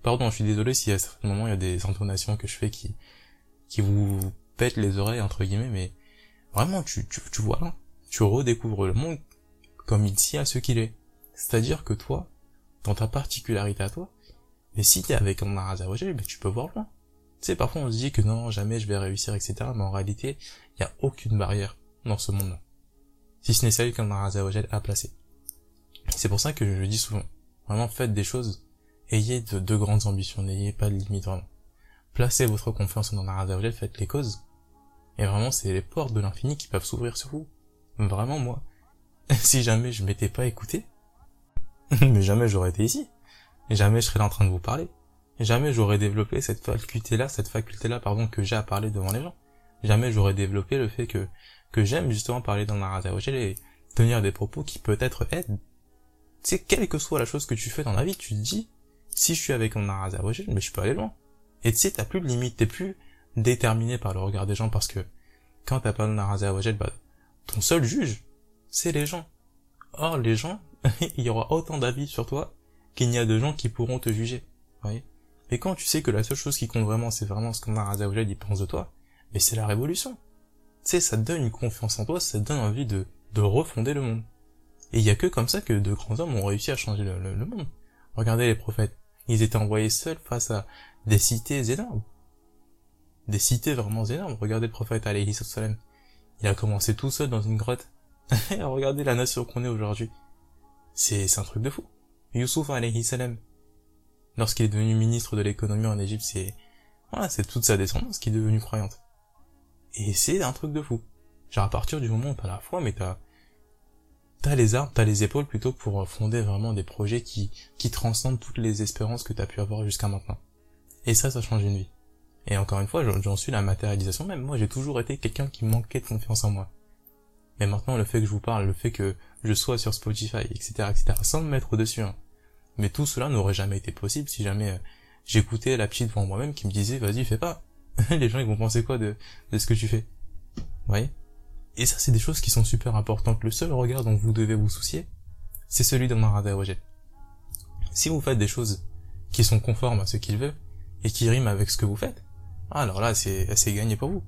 Pardon, je suis désolé si à certains moments il y a des intonations que je fais qui qui vous pètent les oreilles entre guillemets, mais vraiment tu tu, tu vois là, tu redécouvres le monde comme il tient à ce qu'il est. C'est-à-dire que toi, dans ta particularité à toi, mais si t'es avec un Marazawajal, mais tu peux voir loin. Tu sais, parfois on se dit que non, jamais je vais réussir, etc. Mais en réalité, il n'y a aucune barrière dans ce monde-là. Si ce n'est celle qu'un Marazawajal a placée. C'est pour ça que je le dis souvent. Vraiment, faites des choses ayez de, grandes ambitions, n'ayez pas de limites vraiment. Placez votre confiance dans la faites les causes. Et vraiment, c'est les portes de l'infini qui peuvent s'ouvrir sur vous. Vraiment, moi, si jamais je m'étais pas écouté, mais jamais j'aurais été ici. Jamais je serais en train de vous parler. Jamais j'aurais développé cette faculté-là, cette faculté-là, pardon, que j'ai à parler devant les gens. Jamais j'aurais développé le fait que, que j'aime justement parler dans la et tenir des propos qui peut-être aident. Sais, quelle que soit la chose que tu fais dans la vie, tu te dis, si je suis avec un Azawajal, mais je peux aller loin. Et tu sais, t'as plus de limite, t'es plus déterminé par le regard des gens parce que quand t'as pas de bah, ton seul juge, c'est les gens. Or, les gens, il y aura autant d'avis sur toi qu'il n'y a de gens qui pourront te juger. voyez et quand tu sais que la seule chose qui compte vraiment, c'est vraiment ce qu'on a il pense de toi, mais c'est la révolution. Tu sais, ça te donne une confiance en toi, ça te donne envie de, de refonder le monde. Et il y a que comme ça que de grands hommes ont réussi à changer le, le, monde. Regardez les prophètes. Ils étaient envoyés seuls face à des cités énormes. Des cités vraiment énormes. Regardez le prophète alayhi salam. Il a commencé tout seul dans une grotte. Regardez la nation qu'on est aujourd'hui. C'est, c'est un truc de fou. Youssouf alayhi salam. Lorsqu'il est devenu ministre de l'économie en Égypte, c'est, voilà, c'est toute sa descendance qui est devenue croyante. Et c'est un truc de fou. Genre à partir du moment où t'as la foi, mais t'as, t'as les armes, t'as les épaules plutôt pour fonder vraiment des projets qui, qui transcendent toutes les espérances que t'as pu avoir jusqu'à maintenant. Et ça, ça change une vie. Et encore une fois, j'en suis la matérialisation même. Moi, j'ai toujours été quelqu'un qui manquait de confiance en moi. Mais maintenant, le fait que je vous parle, le fait que je sois sur Spotify, etc., etc., sans me mettre au-dessus, hein. Mais tout cela n'aurait jamais été possible si jamais euh, j'écoutais la petite devant moi-même qui me disait, vas-y, fais pas. Les gens, ils vont penser quoi de, de ce que tu fais? Vous voyez? Et ça, c'est des choses qui sont super importantes. Le seul regard dont vous devez vous soucier, c'est celui de Maradha Si vous faites des choses qui sont conformes à ce qu'il veut, et qui riment avec ce que vous faites, alors là, c'est, c'est gagné pour vous.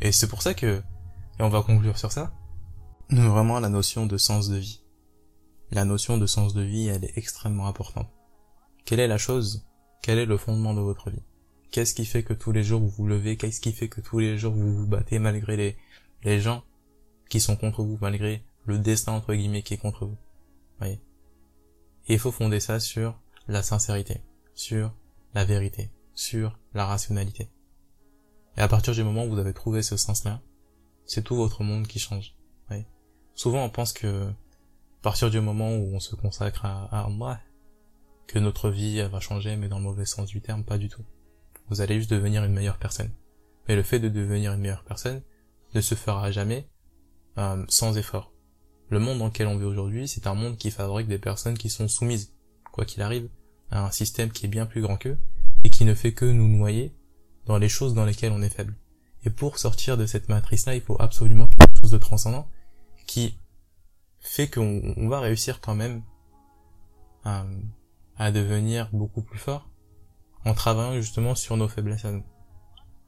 Et c'est pour ça que, et on va conclure sur ça, vraiment la notion de sens de vie. La notion de sens de vie, elle est extrêmement importante. Quelle est la chose, quel est le fondement de votre vie? Qu'est-ce qui fait que tous les jours vous vous levez? Qu'est-ce qui fait que tous les jours vous vous battez malgré les, les gens qui sont contre vous malgré le destin entre guillemets qui est contre vous? Voyez? Et il faut fonder ça sur la sincérité, sur la vérité, sur la rationalité. Et à partir du moment où vous avez trouvé ce sens-là, c'est tout votre monde qui change. Souvent on pense que à partir du moment où on se consacre à, à Allah, que notre vie va changer, mais dans le mauvais sens du terme, pas du tout. Vous allez juste devenir une meilleure personne. Mais le fait de devenir une meilleure personne ne se fera jamais euh, sans effort. Le monde dans lequel on vit aujourd'hui, c'est un monde qui fabrique des personnes qui sont soumises, quoi qu'il arrive, à un système qui est bien plus grand qu'eux, et qui ne fait que nous noyer dans les choses dans lesquelles on est faible. Et pour sortir de cette matrice-là, il faut absolument quelque chose de transcendant, qui fait qu'on va réussir quand même à, à devenir beaucoup plus fort, en travaillant justement sur nos faiblesses à nous.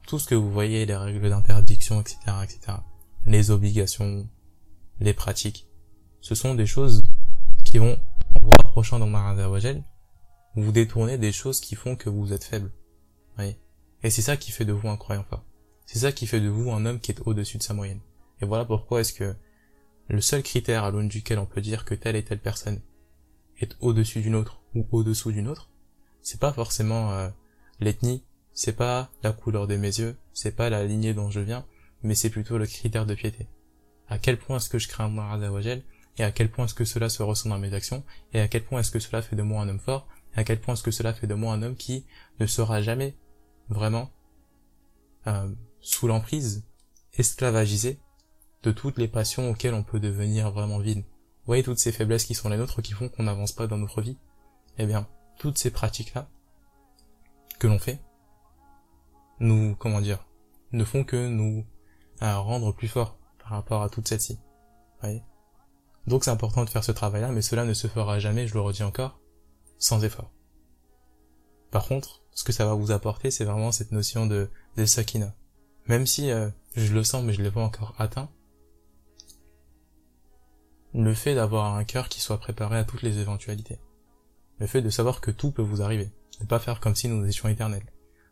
Tout ce que vous voyez, les règles d'interdiction, etc., etc., les obligations, les pratiques. Ce sont des choses qui vont, en vous rapprochant dans vous détourner des choses qui font que vous êtes faible. Oui. Et c'est ça qui fait de vous un croyant fort. C'est ça qui fait de vous un homme qui est au-dessus de sa moyenne. Et voilà pourquoi est-ce que le seul critère à l'aune duquel on peut dire que telle et telle personne est au-dessus d'une autre ou au-dessous d'une autre, c'est pas forcément euh, l'ethnie, c'est pas la couleur de mes yeux, c'est pas la lignée dont je viens, mais c'est plutôt le critère de piété. À quel point est-ce que je crée un Azawajal, et à quel point est-ce que cela se ressent dans mes actions, et à quel point est-ce que cela fait de moi un homme fort, et à quel point est-ce que cela fait de moi un homme qui ne sera jamais vraiment euh, sous l'emprise, esclavagisé de toutes les passions auxquelles on peut devenir vraiment vide. Vous voyez toutes ces faiblesses qui sont les nôtres qui font qu'on n'avance pas dans notre vie? Eh bien, toutes ces pratiques-là que l'on fait, nous, comment dire, ne font que nous à rendre plus fort par rapport à toute celle-ci. Donc c'est important de faire ce travail-là, mais cela ne se fera jamais, je le redis encore, sans effort. Par contre, ce que ça va vous apporter, c'est vraiment cette notion de, de sakina. Même si euh, je le sens, mais je l'ai pas encore atteint, le fait d'avoir un cœur qui soit préparé à toutes les éventualités. Le fait de savoir que tout peut vous arriver. Ne pas faire comme si nous étions éternels.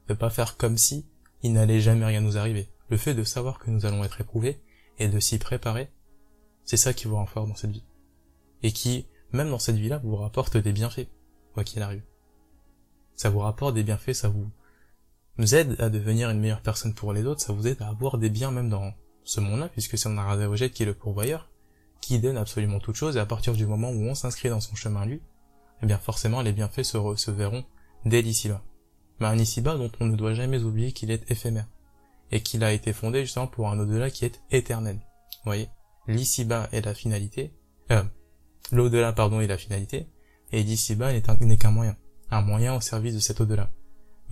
Ne pas faire comme si il n'allait jamais rien nous arriver le fait de savoir que nous allons être éprouvés et de s'y préparer, c'est ça qui vous rend fort dans cette vie. Et qui, même dans cette vie-là, vous rapporte des bienfaits, quoi qu'il arrive. Ça vous rapporte des bienfaits, ça vous aide à devenir une meilleure personne pour les autres, ça vous aide à avoir des biens même dans ce monde-là, puisque c'est un Jet qui est le pourvoyeur, qui donne absolument toute chose, et à partir du moment où on s'inscrit dans son chemin lui, eh bien forcément les bienfaits se, se verront dès l'ici-bas. Mais un ici-bas dont on ne doit jamais oublier qu'il est éphémère et qu'il a été fondé justement pour un au-delà qui est éternel. Vous voyez L'ici-bas est la finalité, euh, l'au-delà, pardon, est la finalité, et l'ici-bas n'est qu'un moyen, un moyen au service de cet au-delà.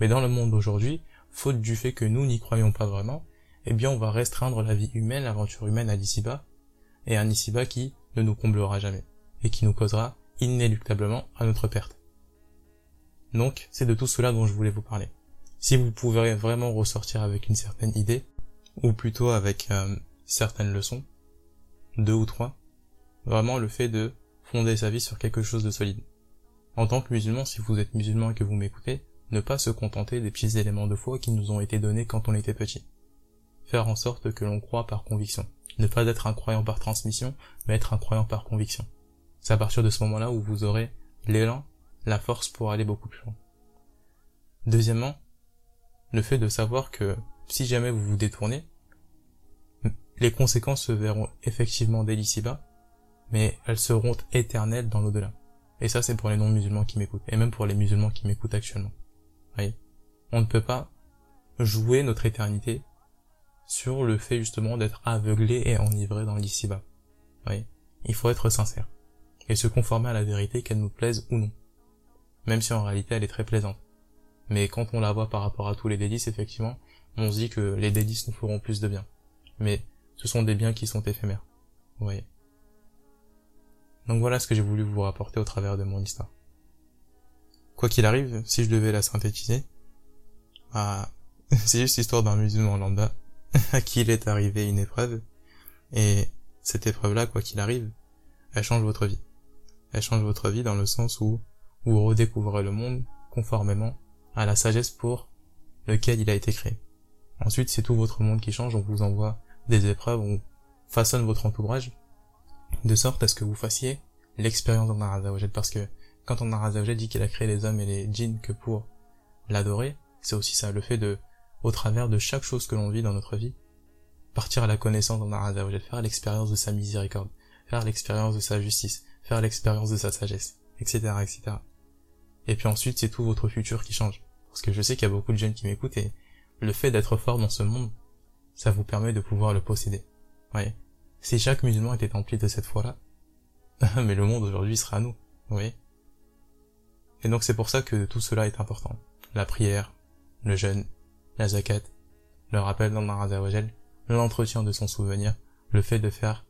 Mais dans le monde d'aujourd'hui, faute du fait que nous n'y croyons pas vraiment, eh bien on va restreindre la vie humaine, l'aventure humaine à l'ici-bas, et un ici-bas qui ne nous comblera jamais, et qui nous causera inéluctablement à notre perte. Donc, c'est de tout cela dont je voulais vous parler. Si vous pouvez vraiment ressortir avec une certaine idée, ou plutôt avec euh, certaines leçons, deux ou trois, vraiment le fait de fonder sa vie sur quelque chose de solide. En tant que musulman, si vous êtes musulman et que vous m'écoutez, ne pas se contenter des petits éléments de foi qui nous ont été donnés quand on était petit. Faire en sorte que l'on croit par conviction. Ne pas être un croyant par transmission, mais être un croyant par conviction. C'est à partir de ce moment-là où vous aurez l'élan, la force pour aller beaucoup plus loin. Deuxièmement, le fait de savoir que si jamais vous vous détournez, les conséquences se verront effectivement dès l'ici-bas, mais elles seront éternelles dans l'au-delà. Et ça, c'est pour les non-musulmans qui m'écoutent, et même pour les musulmans qui m'écoutent actuellement. On ne peut pas jouer notre éternité sur le fait justement d'être aveuglé et enivré dans l'ici-bas. Voyez Il faut être sincère, et se conformer à la vérité qu'elle nous plaise ou non. Même si en réalité elle est très plaisante. Mais quand on la voit par rapport à tous les délices, effectivement, on se dit que les délices nous feront plus de bien. Mais ce sont des biens qui sont éphémères. Vous voyez. Donc voilà ce que j'ai voulu vous rapporter au travers de mon histoire. Quoi qu'il arrive, si je devais la synthétiser, bah, c'est juste l'histoire d'un musulman lambda à qui il est arrivé une épreuve, et cette épreuve-là, quoi qu'il arrive, elle change votre vie. Elle change votre vie dans le sens où vous redécouvrez le monde conformément à la sagesse pour lequel il a été créé. Ensuite, c'est tout votre monde qui change, on vous envoie des épreuves, on façonne votre entourage de sorte à ce que vous fassiez l'expérience d'Allah Azzawajal parce que quand on a dit qu'il a créé les hommes et les djinns que pour l'adorer, c'est aussi ça, le fait de, au travers de chaque chose que l'on vit dans notre vie, partir à la connaissance d'Allah Azzawajal, faire l'expérience de sa miséricorde, faire l'expérience de sa justice, faire l'expérience de sa sagesse, etc., etc. Et puis ensuite, c'est tout votre futur qui change. Parce que je sais qu'il y a beaucoup de jeunes qui m'écoutent et le fait d'être fort dans ce monde, ça vous permet de pouvoir le posséder. Voyez? Si chaque musulman était empli de cette foi-là, mais le monde aujourd'hui sera à nous. Voyez? Et donc c'est pour ça que tout cela est important. La prière, le jeûne, la zakat, le rappel d'Allah l'entretien de son souvenir, le fait de faire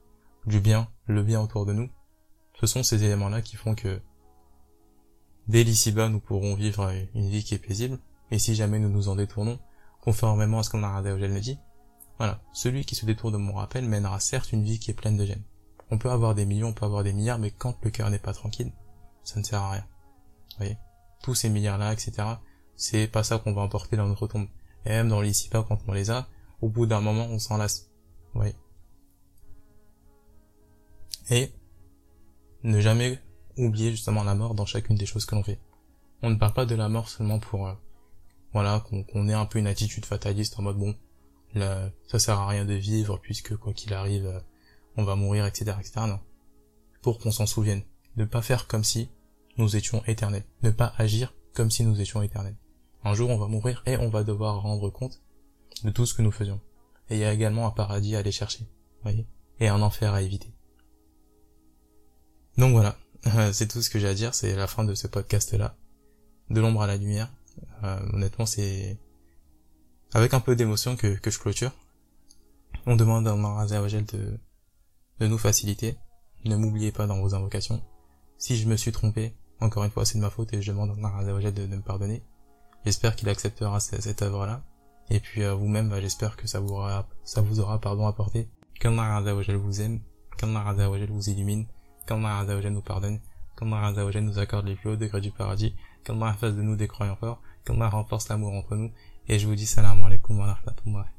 du bien, le bien autour de nous, ce sont ces éléments-là qui font que dès l'ici-bas nous pourrons vivre une vie qui est paisible, et si jamais nous nous en détournons, conformément à ce qu'Allah nous dit, voilà, celui qui se détourne de mon rappel mènera certes une vie qui est pleine de gêne. On peut avoir des millions, on peut avoir des milliards, mais quand le cœur n'est pas tranquille, ça ne sert à rien. Vous voyez? Tous ces milliards-là, etc., c'est pas ça qu'on va emporter dans notre tombe. Et même dans l'ici-bas, quand on les a, au bout d'un moment, on s'en lasse. Et ne jamais oublier justement la mort dans chacune des choses que l'on fait. On ne parle pas de la mort seulement pour, euh, voilà, qu'on ait un peu une attitude fataliste en mode bon, là, ça sert à rien de vivre puisque quoi qu'il arrive, euh, on va mourir, etc., etc. Non. Pour qu'on s'en souvienne. Ne pas faire comme si nous étions éternels. Ne pas agir comme si nous étions éternels. Un jour, on va mourir et on va devoir rendre compte de tout ce que nous faisions. Et il y a également un paradis à aller chercher. Voyez? Et un enfer à éviter. Donc voilà. c'est tout ce que j'ai à dire. C'est la fin de ce podcast-là. De l'ombre à la lumière. Euh, honnêtement, c'est avec un peu d'émotion que, que je clôture. On demande à Allah de, de nous faciliter. Ne m'oubliez pas dans vos invocations. Si je me suis trompé, encore une fois, c'est de ma faute et je demande à de, de me pardonner. J'espère qu'il acceptera cette, œuvre-là. Et puis euh, vous-même, bah, j'espère que ça vous aura, ça vous aura pardon apporté. Qu'Allah vous aime, qu'Allah vous illumine, qu'Allah nous pardonne, qu'Allah nous accorde les plus hauts degrés du paradis, qu'Allah fasse de nous des croyants forts, qu'Allah renforce l'amour entre nous, et je vous dis salam alaikum wa rahmatullah.